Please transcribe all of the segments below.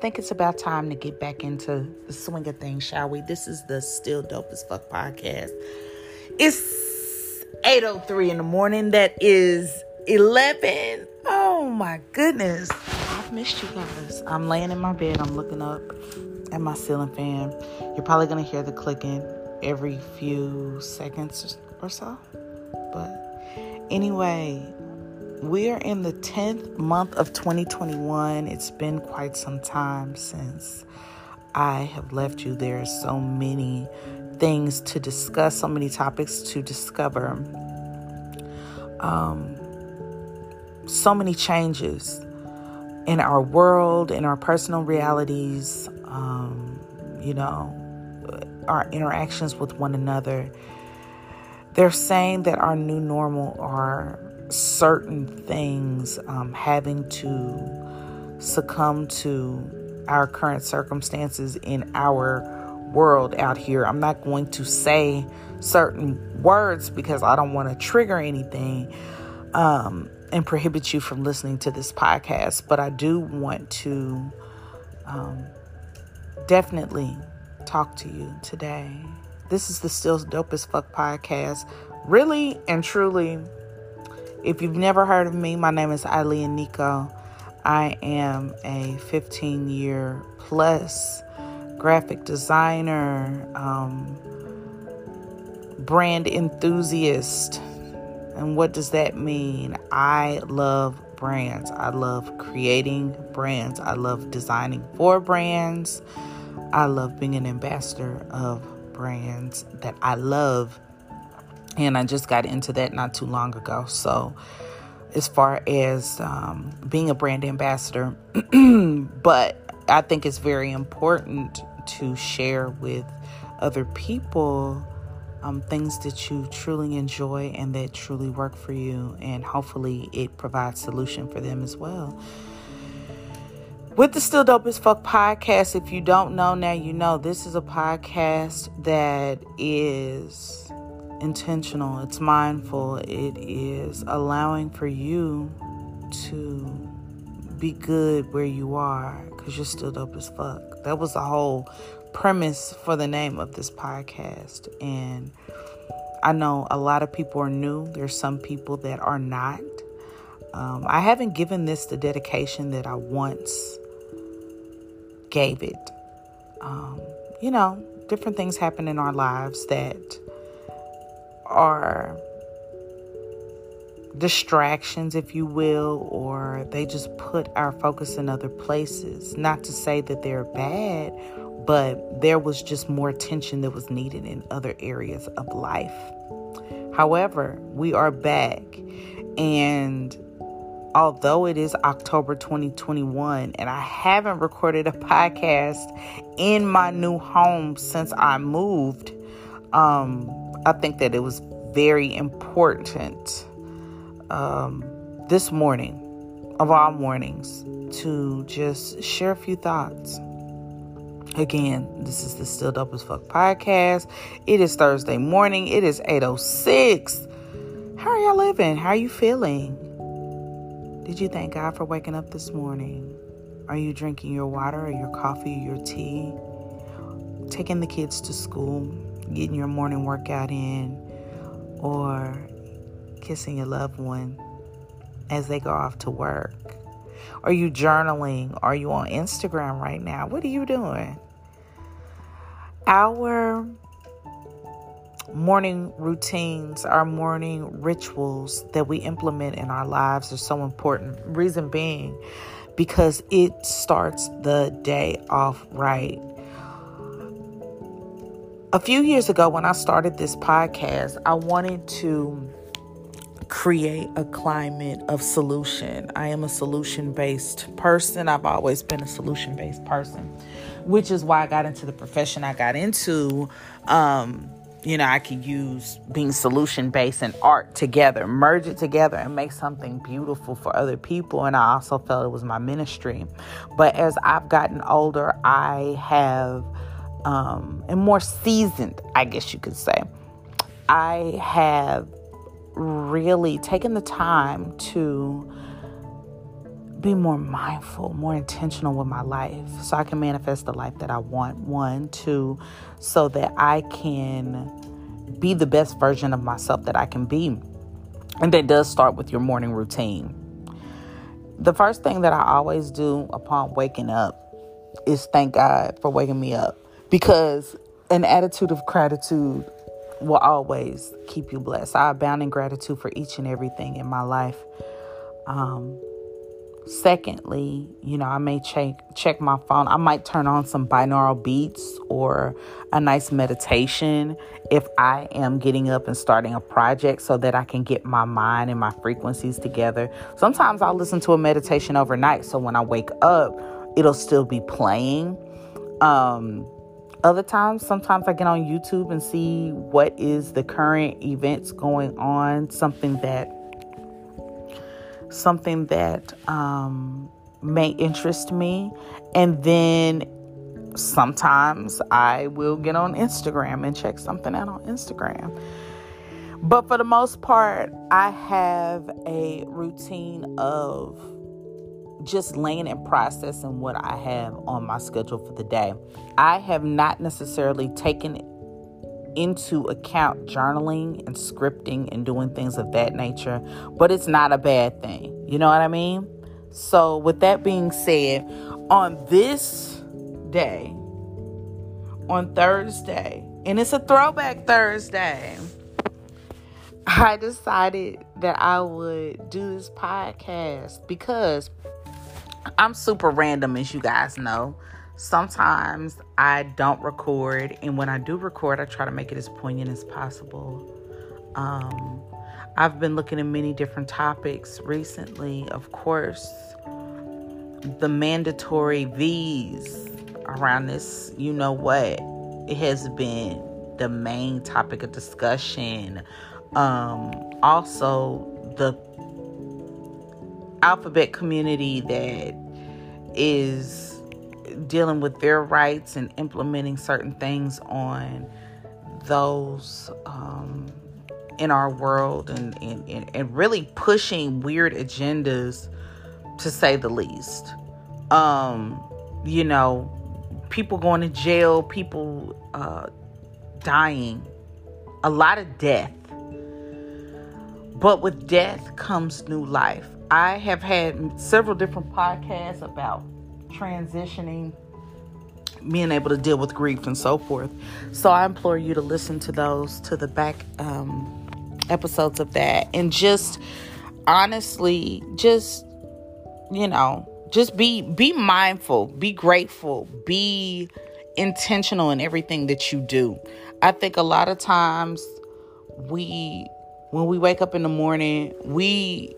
think it's about time to get back into the swing of things, shall we? This is the Still Dope as Fuck podcast. It's 8.03 in the morning. That is 11. Oh my goodness. I've missed you guys. I'm laying in my bed. I'm looking up at my ceiling fan. You're probably going to hear the clicking every few seconds or so. But anyway, we are in the 10th month of 2021. It's been quite some time since I have left you. There are so many things to discuss, so many topics to discover, um, so many changes in our world, in our personal realities, um, you know, our interactions with one another. They're saying that our new normal are certain things um, having to succumb to our current circumstances in our world out here. I'm not going to say certain words because I don't want to trigger anything um, and prohibit you from listening to this podcast, but I do want to um, definitely talk to you today. This is the Still Dope as Fuck podcast. Really and truly if you've never heard of me, my name is Eileen Nico. I am a 15 year plus graphic designer, um, brand enthusiast. And what does that mean? I love brands. I love creating brands. I love designing for brands. I love being an ambassador of brands that I love and I just got into that not too long ago. So, as far as um, being a brand ambassador, but I think it's very important to share with other people um, things that you truly enjoy and that truly work for you, and hopefully it provides solution for them as well. With the Still Dope as Fuck podcast, if you don't know now, you know this is a podcast that is intentional, it's mindful, it is allowing for you to be good where you are because you're still dope as fuck. That was the whole premise for the name of this podcast. And I know a lot of people are new, there's some people that are not. Um, I haven't given this the dedication that I once gave it. Um, you know, different things happen in our lives that are distractions, if you will, or they just put our focus in other places. Not to say that they're bad, but there was just more attention that was needed in other areas of life. However, we are back, and although it is October 2021 and I haven't recorded a podcast in my new home since I moved, um, I think that it was very important um, this morning, of all mornings, to just share a few thoughts. Again, this is the Still Dope as Fuck podcast. It is Thursday morning. It is 806. How are y'all living? How are you feeling? Did you thank God for waking up this morning? Are you drinking your water or your coffee or your tea? Taking the kids to school? Getting your morning workout in, or kissing your loved one as they go off to work? Are you journaling? Are you on Instagram right now? What are you doing? Our morning routines, our morning rituals that we implement in our lives are so important. Reason being, because it starts the day off right. A few years ago, when I started this podcast, I wanted to create a climate of solution. I am a solution based person. I've always been a solution based person, which is why I got into the profession I got into. Um, you know, I could use being solution based and art together, merge it together and make something beautiful for other people. And I also felt it was my ministry. But as I've gotten older, I have um, and more seasoned, I guess you could say, I have really taken the time to be more mindful, more intentional with my life so I can manifest the life that I want. One, two, so that I can be the best version of myself that I can be. And that does start with your morning routine. The first thing that I always do upon waking up is thank God for waking me up because an attitude of gratitude will always keep you blessed. I abound in gratitude for each and everything in my life. Um, Secondly, you know, I may check check my phone. I might turn on some binaural beats or a nice meditation if I am getting up and starting a project so that I can get my mind and my frequencies together. Sometimes I'll listen to a meditation overnight so when I wake up, it'll still be playing. Um other times, sometimes I get on YouTube and see what is the current events going on, something that something that um, may interest me. And then sometimes I will get on Instagram and check something out on Instagram. But for the most part, I have a routine of just laying and processing what I have on my schedule for the day. I have not necessarily taken into account journaling and scripting and doing things of that nature, but it's not a bad thing. You know what I mean? So, with that being said, on this day, on Thursday, and it's a throwback Thursday, I decided that I would do this podcast because I'm super random, as you guys know. Sometimes I don't record, and when I do record, I try to make it as poignant as possible. Um, I've been looking at many different topics recently. Of course, the mandatory V's around this, you know what, it has been the main topic of discussion. Um, also, the alphabet community that is dealing with their rights and implementing certain things on those um, in our world and, and, and really pushing weird agendas to say the least. Um, you know, people going to jail, people uh, dying, a lot of death. But with death comes new life. I have had several different podcasts about transitioning, being able to deal with grief and so forth. So I implore you to listen to those, to the back um, episodes of that, and just honestly, just you know, just be be mindful, be grateful, be intentional in everything that you do. I think a lot of times we when we wake up in the morning, we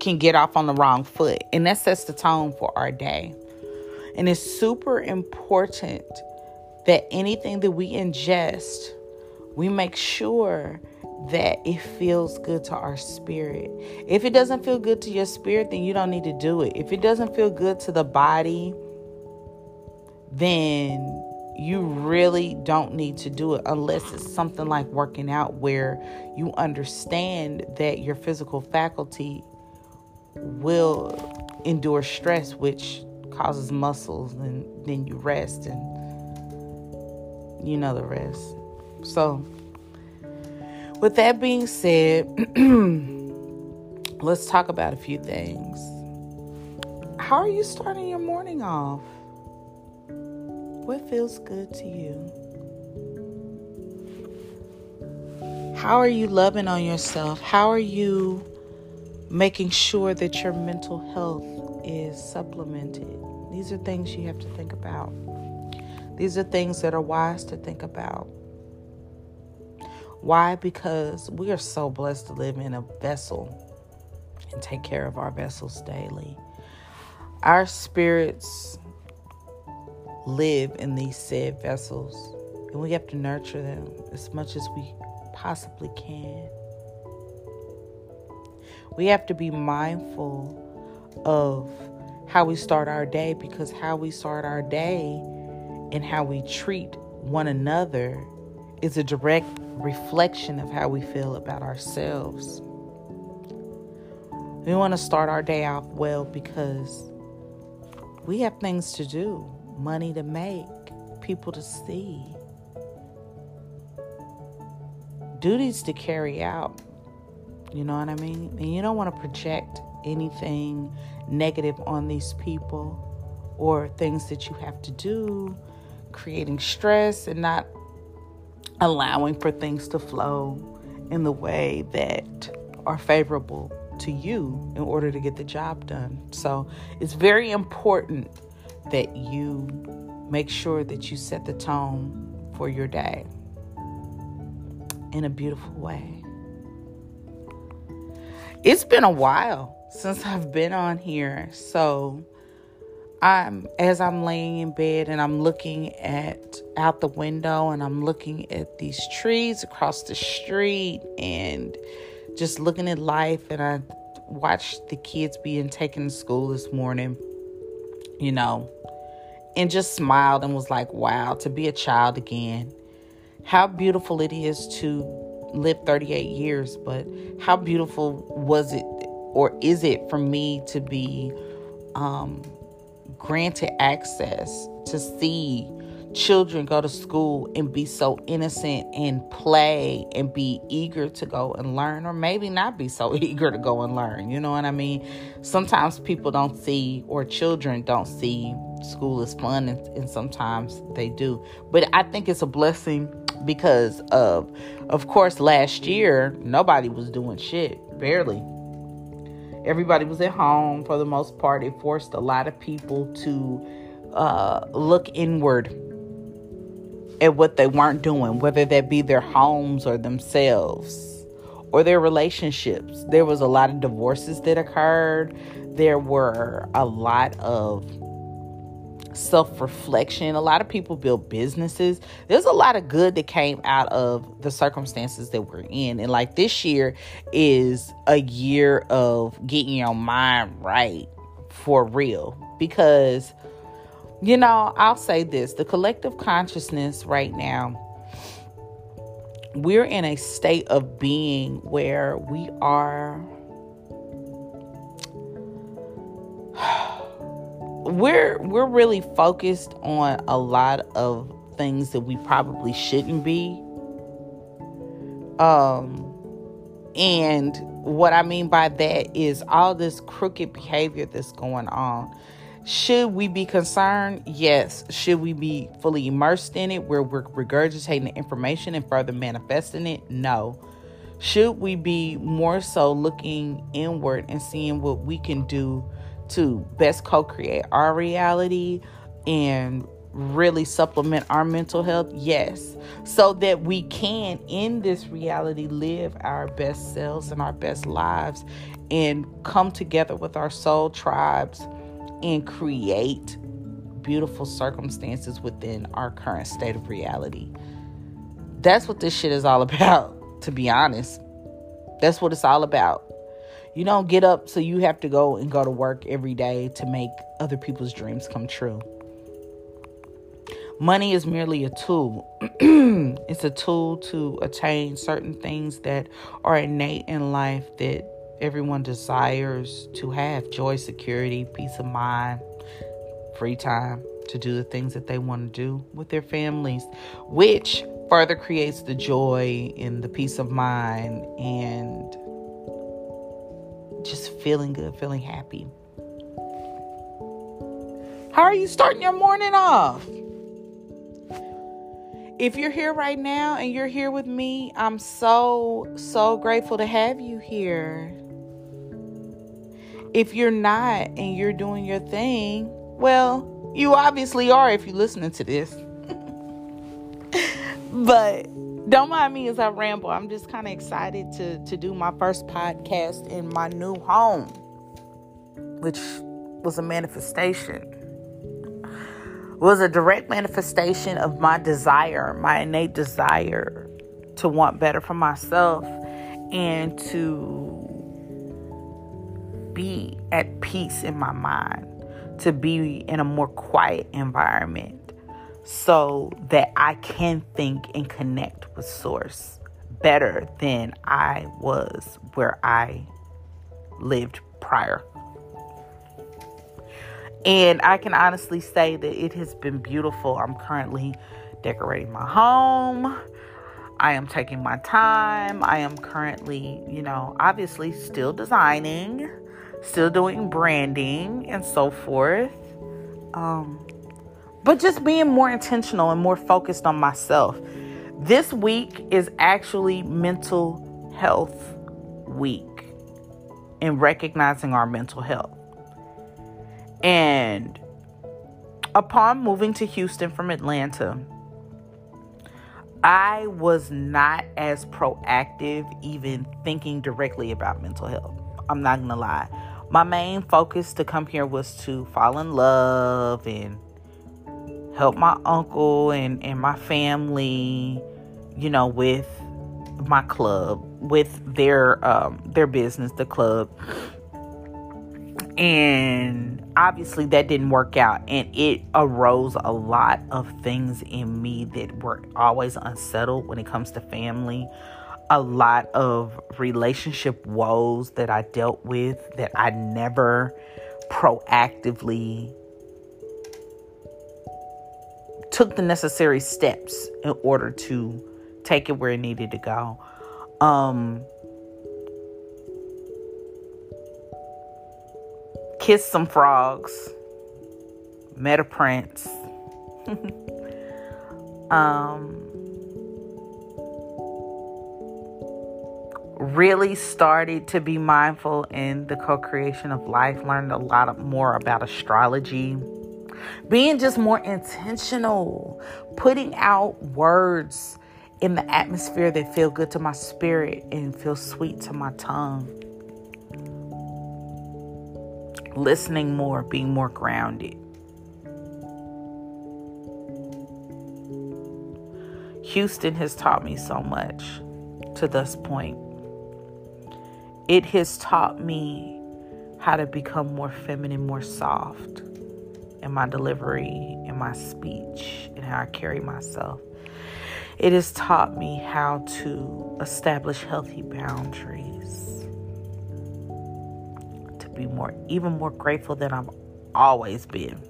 can get off on the wrong foot, and that sets the tone for our day. And it's super important that anything that we ingest, we make sure that it feels good to our spirit. If it doesn't feel good to your spirit, then you don't need to do it. If it doesn't feel good to the body, then you really don't need to do it unless it's something like working out where you understand that your physical faculty will endure stress, which causes muscles and then you rest and you know the rest. So, with that being said, let's talk about a few things. How are you starting your morning off? What feels good to you? How are you loving on yourself? How are you making sure that your mental health is supplemented. These are things you have to think about. These are things that are wise to think about. Why? Because we are so blessed to live in a vessel and take care of our vessels daily. Our spirits live in these said vessels, and we have to nurture them as much as we possibly can. We have to be mindful of how we start our day because how we start our day and how we treat one another is a direct reflection of how we feel about ourselves. We want to start our day off well because we have things to do, money to make, people to see, duties to carry out. You know what I mean? And you don't want to project anything negative on these people or things that you have to do, creating stress and not allowing for things to flow in the way that are favorable to you in order to get the job done. So it's very important that you make sure that you set the tone for your day in a beautiful way. It's been a while since I've been on here. So I'm as I'm laying in bed and I'm looking at out the window and I'm looking at these trees across the street and just looking at life and I watched the kids being taken to school this morning, you know, and just smiled and was like, wow, to be a child again. How beautiful it is to live 38 years, but how beautiful was it or is it for me to be um granted access to see children go to school and be so innocent and play and be eager to go and learn, or maybe not be so eager to go and learn. You know what I mean? Sometimes people don't see, or children don't see, school is fun, and, and sometimes they do. But I think it's a blessing because of, of course, last year, nobody was doing shit, barely everybody was at home for the most part. It forced a lot of people to uh, look inward at what they weren't doing, whether that be their homes or themselves or their relationships. There was a lot of divorces that occurred. There were a lot of self reflection. A lot of people build businesses. There's a lot of good that came out of the circumstances that we're in. And like this year is a year of getting your mind right for real. Because, you know, I'll say this the collective consciousness right now, we're in a state of being where we are we're we're really focused on a lot of things that we probably shouldn't be. Um and what I mean by that is all this crooked behavior that's going on. Should we be concerned? Yes. Should we be fully immersed in it where we're regurgitating the information and further manifesting it? No. Should we be more so looking inward and seeing what we can do to best co create our reality and really supplement our mental health? Yes. So that we can, in this reality, live our best selves and our best lives and come together with our soul tribes and create beautiful circumstances within our current state of reality. That's what this shit is all about, to be honest. That's what it's all about. You don't get up so you have to go and go to work every day to make other people's dreams come true. Money is merely a tool. it's a tool to attain certain things that are innate in life that everyone desires to have joy, security, peace of mind, free time to do the things that they want to do with their families, which further creates the joy and the peace of mind and just feeling good, feeling happy. How are you starting your morning off? If you're here right now and you're here with me, I'm so, so grateful to have you here. If you're not and you're doing your thing, well, you obviously are if you're listening to this. but don't mind me as I ramble. I'm just kind of excited to to do my first podcast in my new home, which was a manifestation. Was a direct manifestation of my desire, my innate desire to want better for myself and to be at peace in my mind, to be in a more quiet environment so that I can think and connect with Source better than I was where I lived prior. And I can honestly say that it has been beautiful. I'm currently decorating my home. I am taking my time. I am currently, you know, obviously still designing, still doing branding and so forth. Um, but just being more intentional and more focused on myself. This week is actually mental health week and recognizing our mental health. And upon moving to Houston from Atlanta, I was not as proactive, even thinking directly about mental health. I'm not gonna lie. My main focus to come here was to fall in love and help my uncle and, and my family, you know, with my club, with their um, their business, the club. And obviously that didn't work out and it arose a lot of things in me that were always unsettled when it comes to family a lot of relationship woes that I dealt with that I never proactively took the necessary steps in order to take it where it needed to go um kissed some frogs, met a prince. um, really started to be mindful in the co-creation of life learned a lot of, more about astrology being just more intentional putting out words in the atmosphere that feel good to my spirit and feel sweet to my tongue listening more, being more grounded. Houston has taught me so much to this point. It has taught me how to become more feminine, more soft in my delivery, in my speech, and how I carry myself. It has taught me how to establish healthy boundaries to be more, even more grateful than I've always been.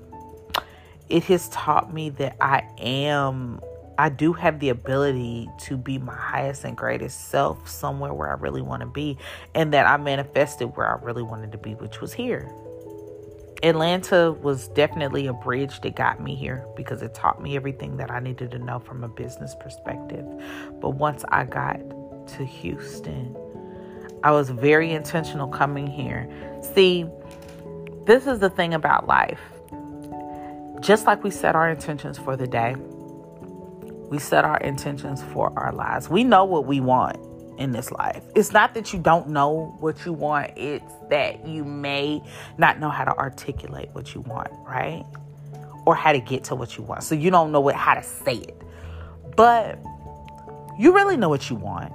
It has taught me that I am, I do have the ability to be my highest and greatest self somewhere where I really want to be, and that I manifested where I really wanted to be, which was here. Atlanta was definitely a bridge that got me here because it taught me everything that I needed to know from a business perspective. But once I got to Houston, I was very intentional coming here See, this is the thing about life. Just like we set our intentions for the day, we set our intentions for our lives. We know what we want in this life. It's not that you don't know what you want, it's that you may not know how to articulate what you want, right? Or how to get to what you want. So you don't know what how to say it. But you really know what you want.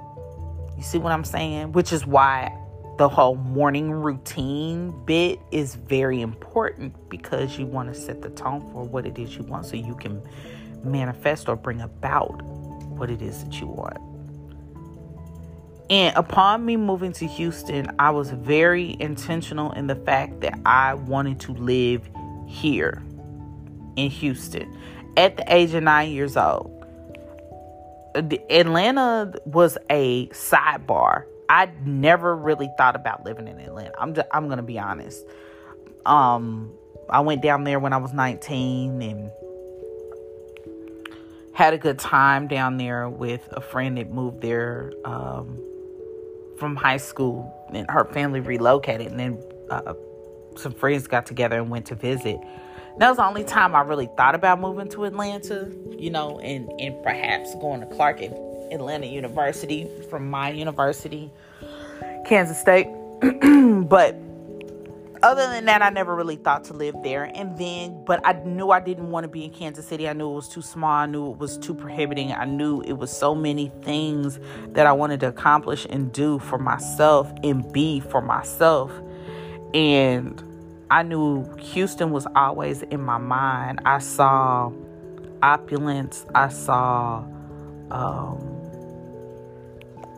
You see what I'm saying? Which is why the whole morning routine bit is very important because you want to set the tone for what it is you want so you can manifest or bring about what it is that you want. And upon me moving to Houston, I was very intentional in the fact that I wanted to live here in Houston at the age of nine years old. Atlanta was a sidebar I never really thought about living in Atlanta. I'm just, I'm gonna be honest. Um, I went down there when I was 19 and had a good time down there with a friend that moved there um, from high school, and her family relocated, and then uh, some friends got together and went to visit. That was the only time I really thought about moving to Atlanta, you know, and and perhaps going to Clark and Atlanta University from my university, Kansas State. but other than that, I never really thought to live there. And then, but I knew I didn't want to be in Kansas City. I knew it was too small. I knew it was too prohibiting. I knew it was so many things that I wanted to accomplish and do for myself and be for myself. And I knew Houston was always in my mind. I saw opulence. I saw um,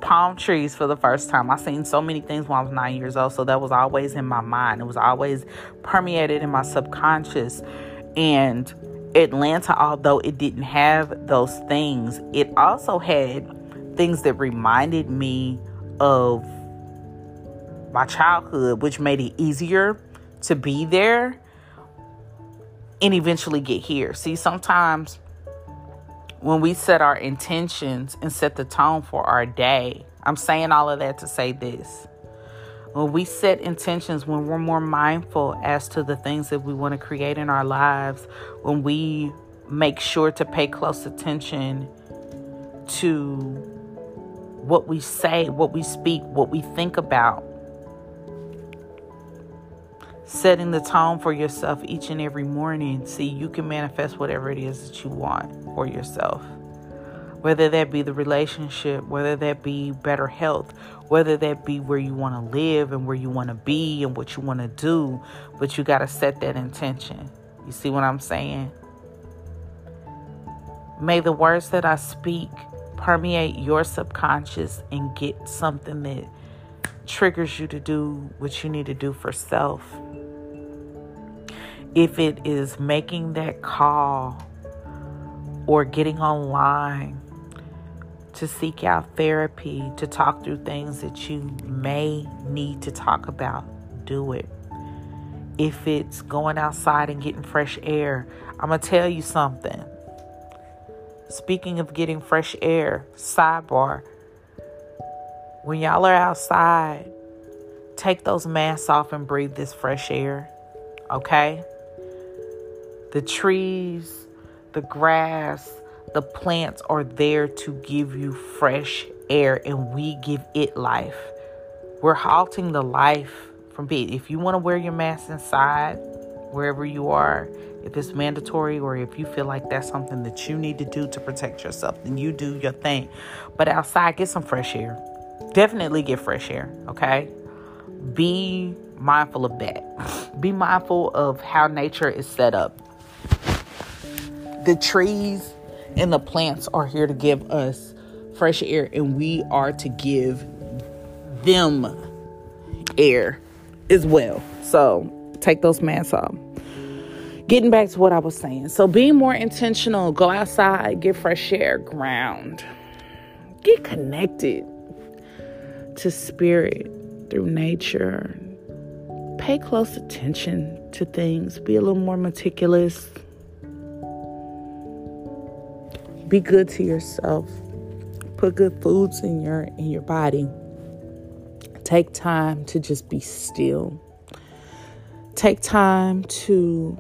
palm trees for the first time. I seen so many things when I was nine years old, so that was always in my mind. It was always permeated in my subconscious. And Atlanta, although it didn't have those things, it also had things that reminded me of my childhood, which made it easier to be there and eventually get here. See, sometimes when we set our intentions and set the tone for our day, I'm saying all of that to say this. When we set intentions, when we're more mindful as to the things that we want to create in our lives, when we make sure to pay close attention to what we say, what we speak, what we think about, setting the tone for yourself each and every morning, see, you can manifest whatever it is that you want for yourself. Whether that be the relationship, whether that be better health, whether that be where you want to live and where you want to be and what you want to do, but you got to set that intention. You see what I'm saying? May the words that I speak permeate your subconscious and get something that triggers you to do what you need to do for self if it is making that call or getting online to seek out therapy, to talk through things that you may need to talk about, do it. If it's going outside and getting fresh air, I'm going to tell you something. Speaking of getting fresh air, sidebar. When y'all are outside, take those masks off and breathe this fresh air. Okay? The trees, the grass, the plants are there to give you fresh air and we give it life. We're halting the life from being. If you want to wear your mask inside, wherever you are, if it's mandatory or if you feel like that's something that you need to do to protect yourself, then you do your thing. But outside, get some fresh air. Definitely get fresh air, okay? Be mindful of that. Be mindful of how nature is set up the trees and the plants are here to give us fresh air, and we are to give them air as well. So take those masks off. Getting back to what I was saying. So being more intentional, go outside, get fresh air, ground, get connected to spirit through nature. Pay close attention to things, be a little more meticulous be good to yourself. Put good foods in your in your body. Take time to just be still. Take time to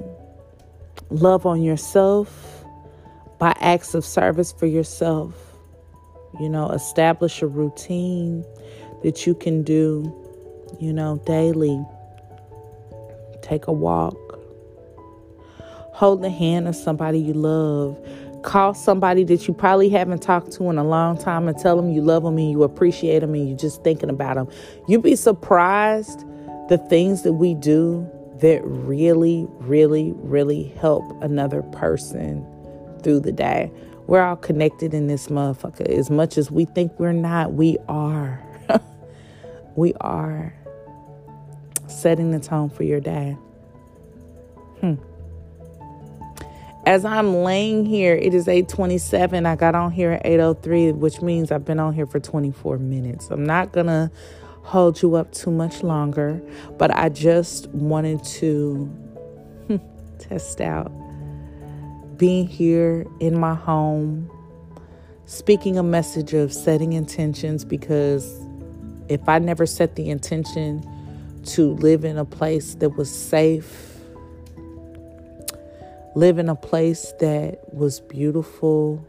love on yourself by acts of service for yourself. You know, establish a routine that you can do, you know, daily. Take a walk. Hold the hand of somebody you love. Call somebody that you probably haven't talked to in a long time and tell them you love them and you appreciate them and you're just thinking about them. You'd be surprised the things that we do that really, really, really help another person through the day. We're all connected in this motherfucker. As much as we think we're not, we are. we are setting the tone for your day. Hmm. As I'm laying here, it is 8:27. I got on here at 8:03, which means I've been on here for 24 minutes. I'm not going to hold you up too much longer, but I just wanted to hmm, test out being here in my home, speaking a message of setting intentions because if I never set the intention to live in a place that was safe, live in a place that was beautiful,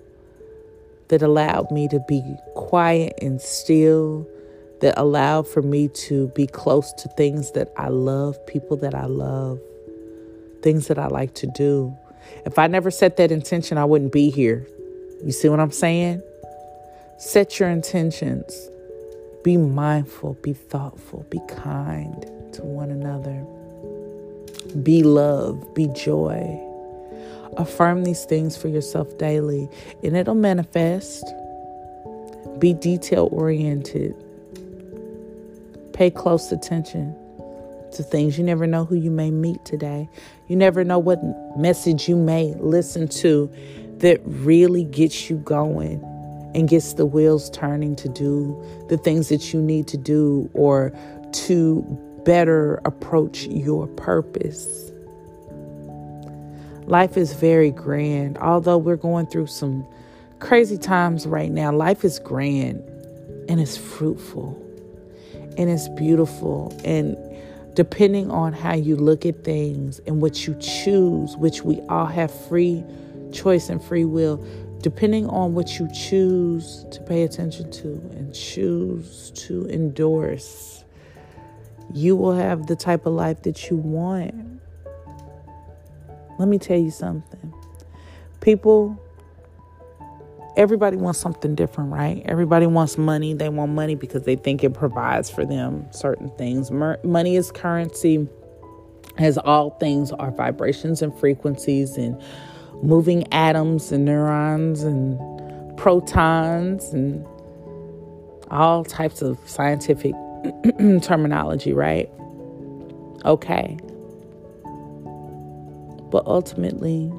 that allowed me to be quiet and still, that allowed for me to be close to things that I love, people that I love, things that I like to do. If I never set that intention, I wouldn't be here. You see what I'm saying? Set your intentions. Be mindful, be thoughtful, be kind to one another. Be love, be joy. Affirm these things for yourself daily, and it'll manifest. Be detail oriented. Pay close attention to things. You never know who you may meet today. You never know what message you may listen to that really gets you going and gets the wheels turning to do the things that you need to do or to better approach your purpose. Life is very grand. Although we're going through some crazy times right now, life is grand and it's fruitful and it's beautiful. And depending on how you look at things and what you choose, which we all have free choice and free will, depending on what you choose to pay attention to and choose to endorse, you will have the type of life that you want. Let me tell you something. People, everybody wants something different, right? Everybody wants money. They want money because they think it provides for them certain things. Money is currency, as all things are vibrations and frequencies and moving atoms and neurons and protons and all types of scientific terminology, right? Okay. But ultimately,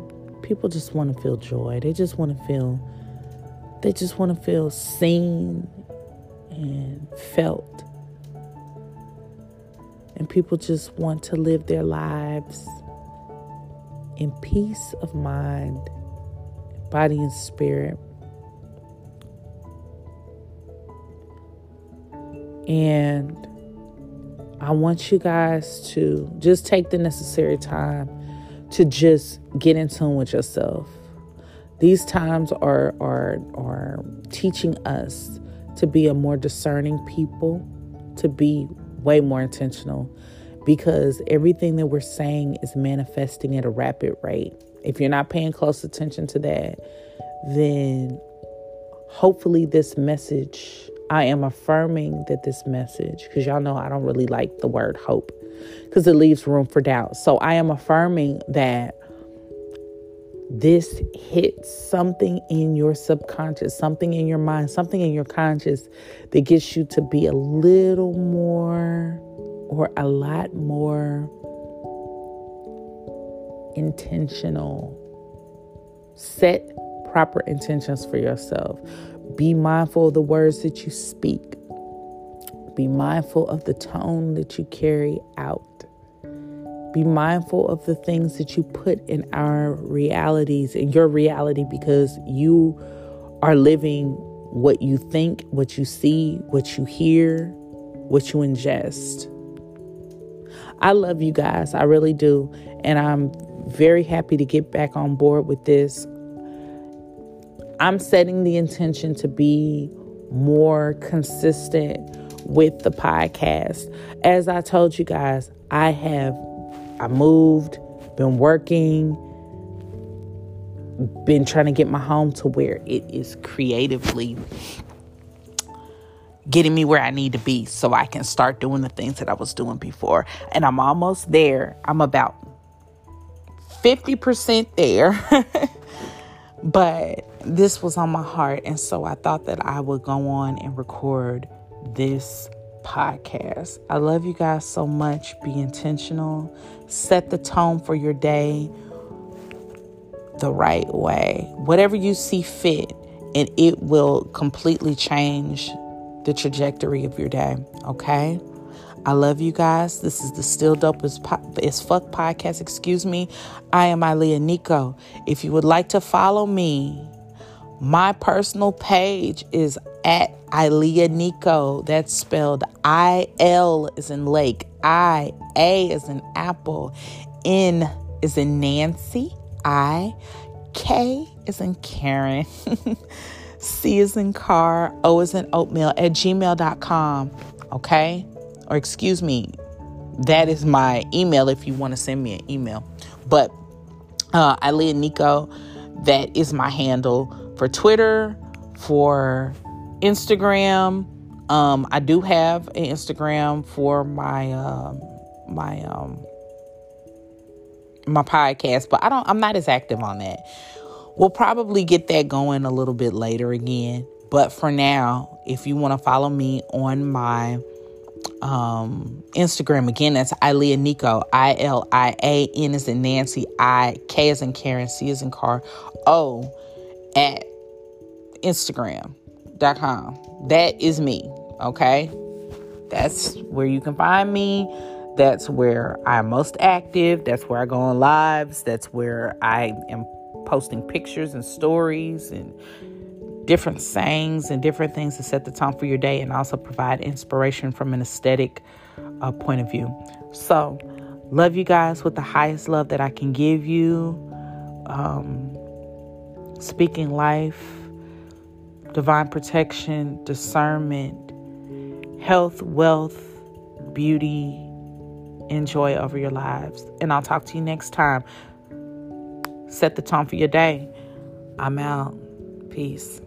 people just want to feel joy. They just want to feel they just want to feel seen and felt. And people just want to live their lives in peace of mind, body, and spirit. And I want you guys to just take the necessary time to just get in tune with yourself. These times are are are teaching us to be a more discerning people, to be way more intentional, because everything that we're saying is manifesting at a rapid rate. If you're not paying close attention to that, then hopefully this message, I am affirming that this message, because y'all know I don't really like the word hope because it leaves room for doubt. So I am affirming that this hits something in your subconscious, something in your mind, something in your conscious that gets you to be a little more or a lot more intentional. Set proper intentions for yourself. Be mindful of the words that you speak. Be mindful of the tone that you carry out. Be mindful of the things that you put in our realities, in your reality, because you are living what you think, what you see, what you hear, what you ingest. I love you guys. I really do. And I'm very happy to get back on board with this. I'm setting the intention to be more consistent with the podcast. As I told you guys, I have I moved, been working, been trying to get my home to where it is creatively getting me where I need to be so I can start doing the things that I was doing before. And I'm almost there. I'm about 50% there. but this was on my heart. And so I thought that I would go on and record this podcast. I love you guys so much. Be intentional, set the tone for your day the right way. Whatever you see fit, and it will completely change the trajectory of your day. Okay. I love you guys. This is the Still Dope as, po- as Fuck podcast. Excuse me. I am Ilia Nico. If you would like to follow me, my personal page is at Ilia Nico. That's spelled I L is in lake, I A is in apple, N is in Nancy, I K is in Karen. C is in car, O is in oatmeal at gmail.com. Okay? Or excuse me, that is my email if you want to send me an email. But uh, Ilia Nico, that is my handle for Twitter, for Instagram. Um, I do have an Instagram for my um, my um, my podcast, but I don't. I'm not as active on that. We'll probably get that going a little bit later again. But for now, if you want to follow me on my um, Instagram, again, that's Ilia Nico, I L I A N is in Nancy, I K is in Karen, C is in Car, O at That is me, okay? That's where you can find me. That's where I'm most active. That's where I go on lives. That's where I am posting pictures and stories and different sayings and different things to set the tone for your day and also provide inspiration from an aesthetic uh, point of view. So, love you guys with the highest love that I can give you. Um, speaking life, divine protection, discernment, health, wealth, beauty, and joy over your lives. And I'll talk to you next time. Set the tone for your day. I'm out. Peace.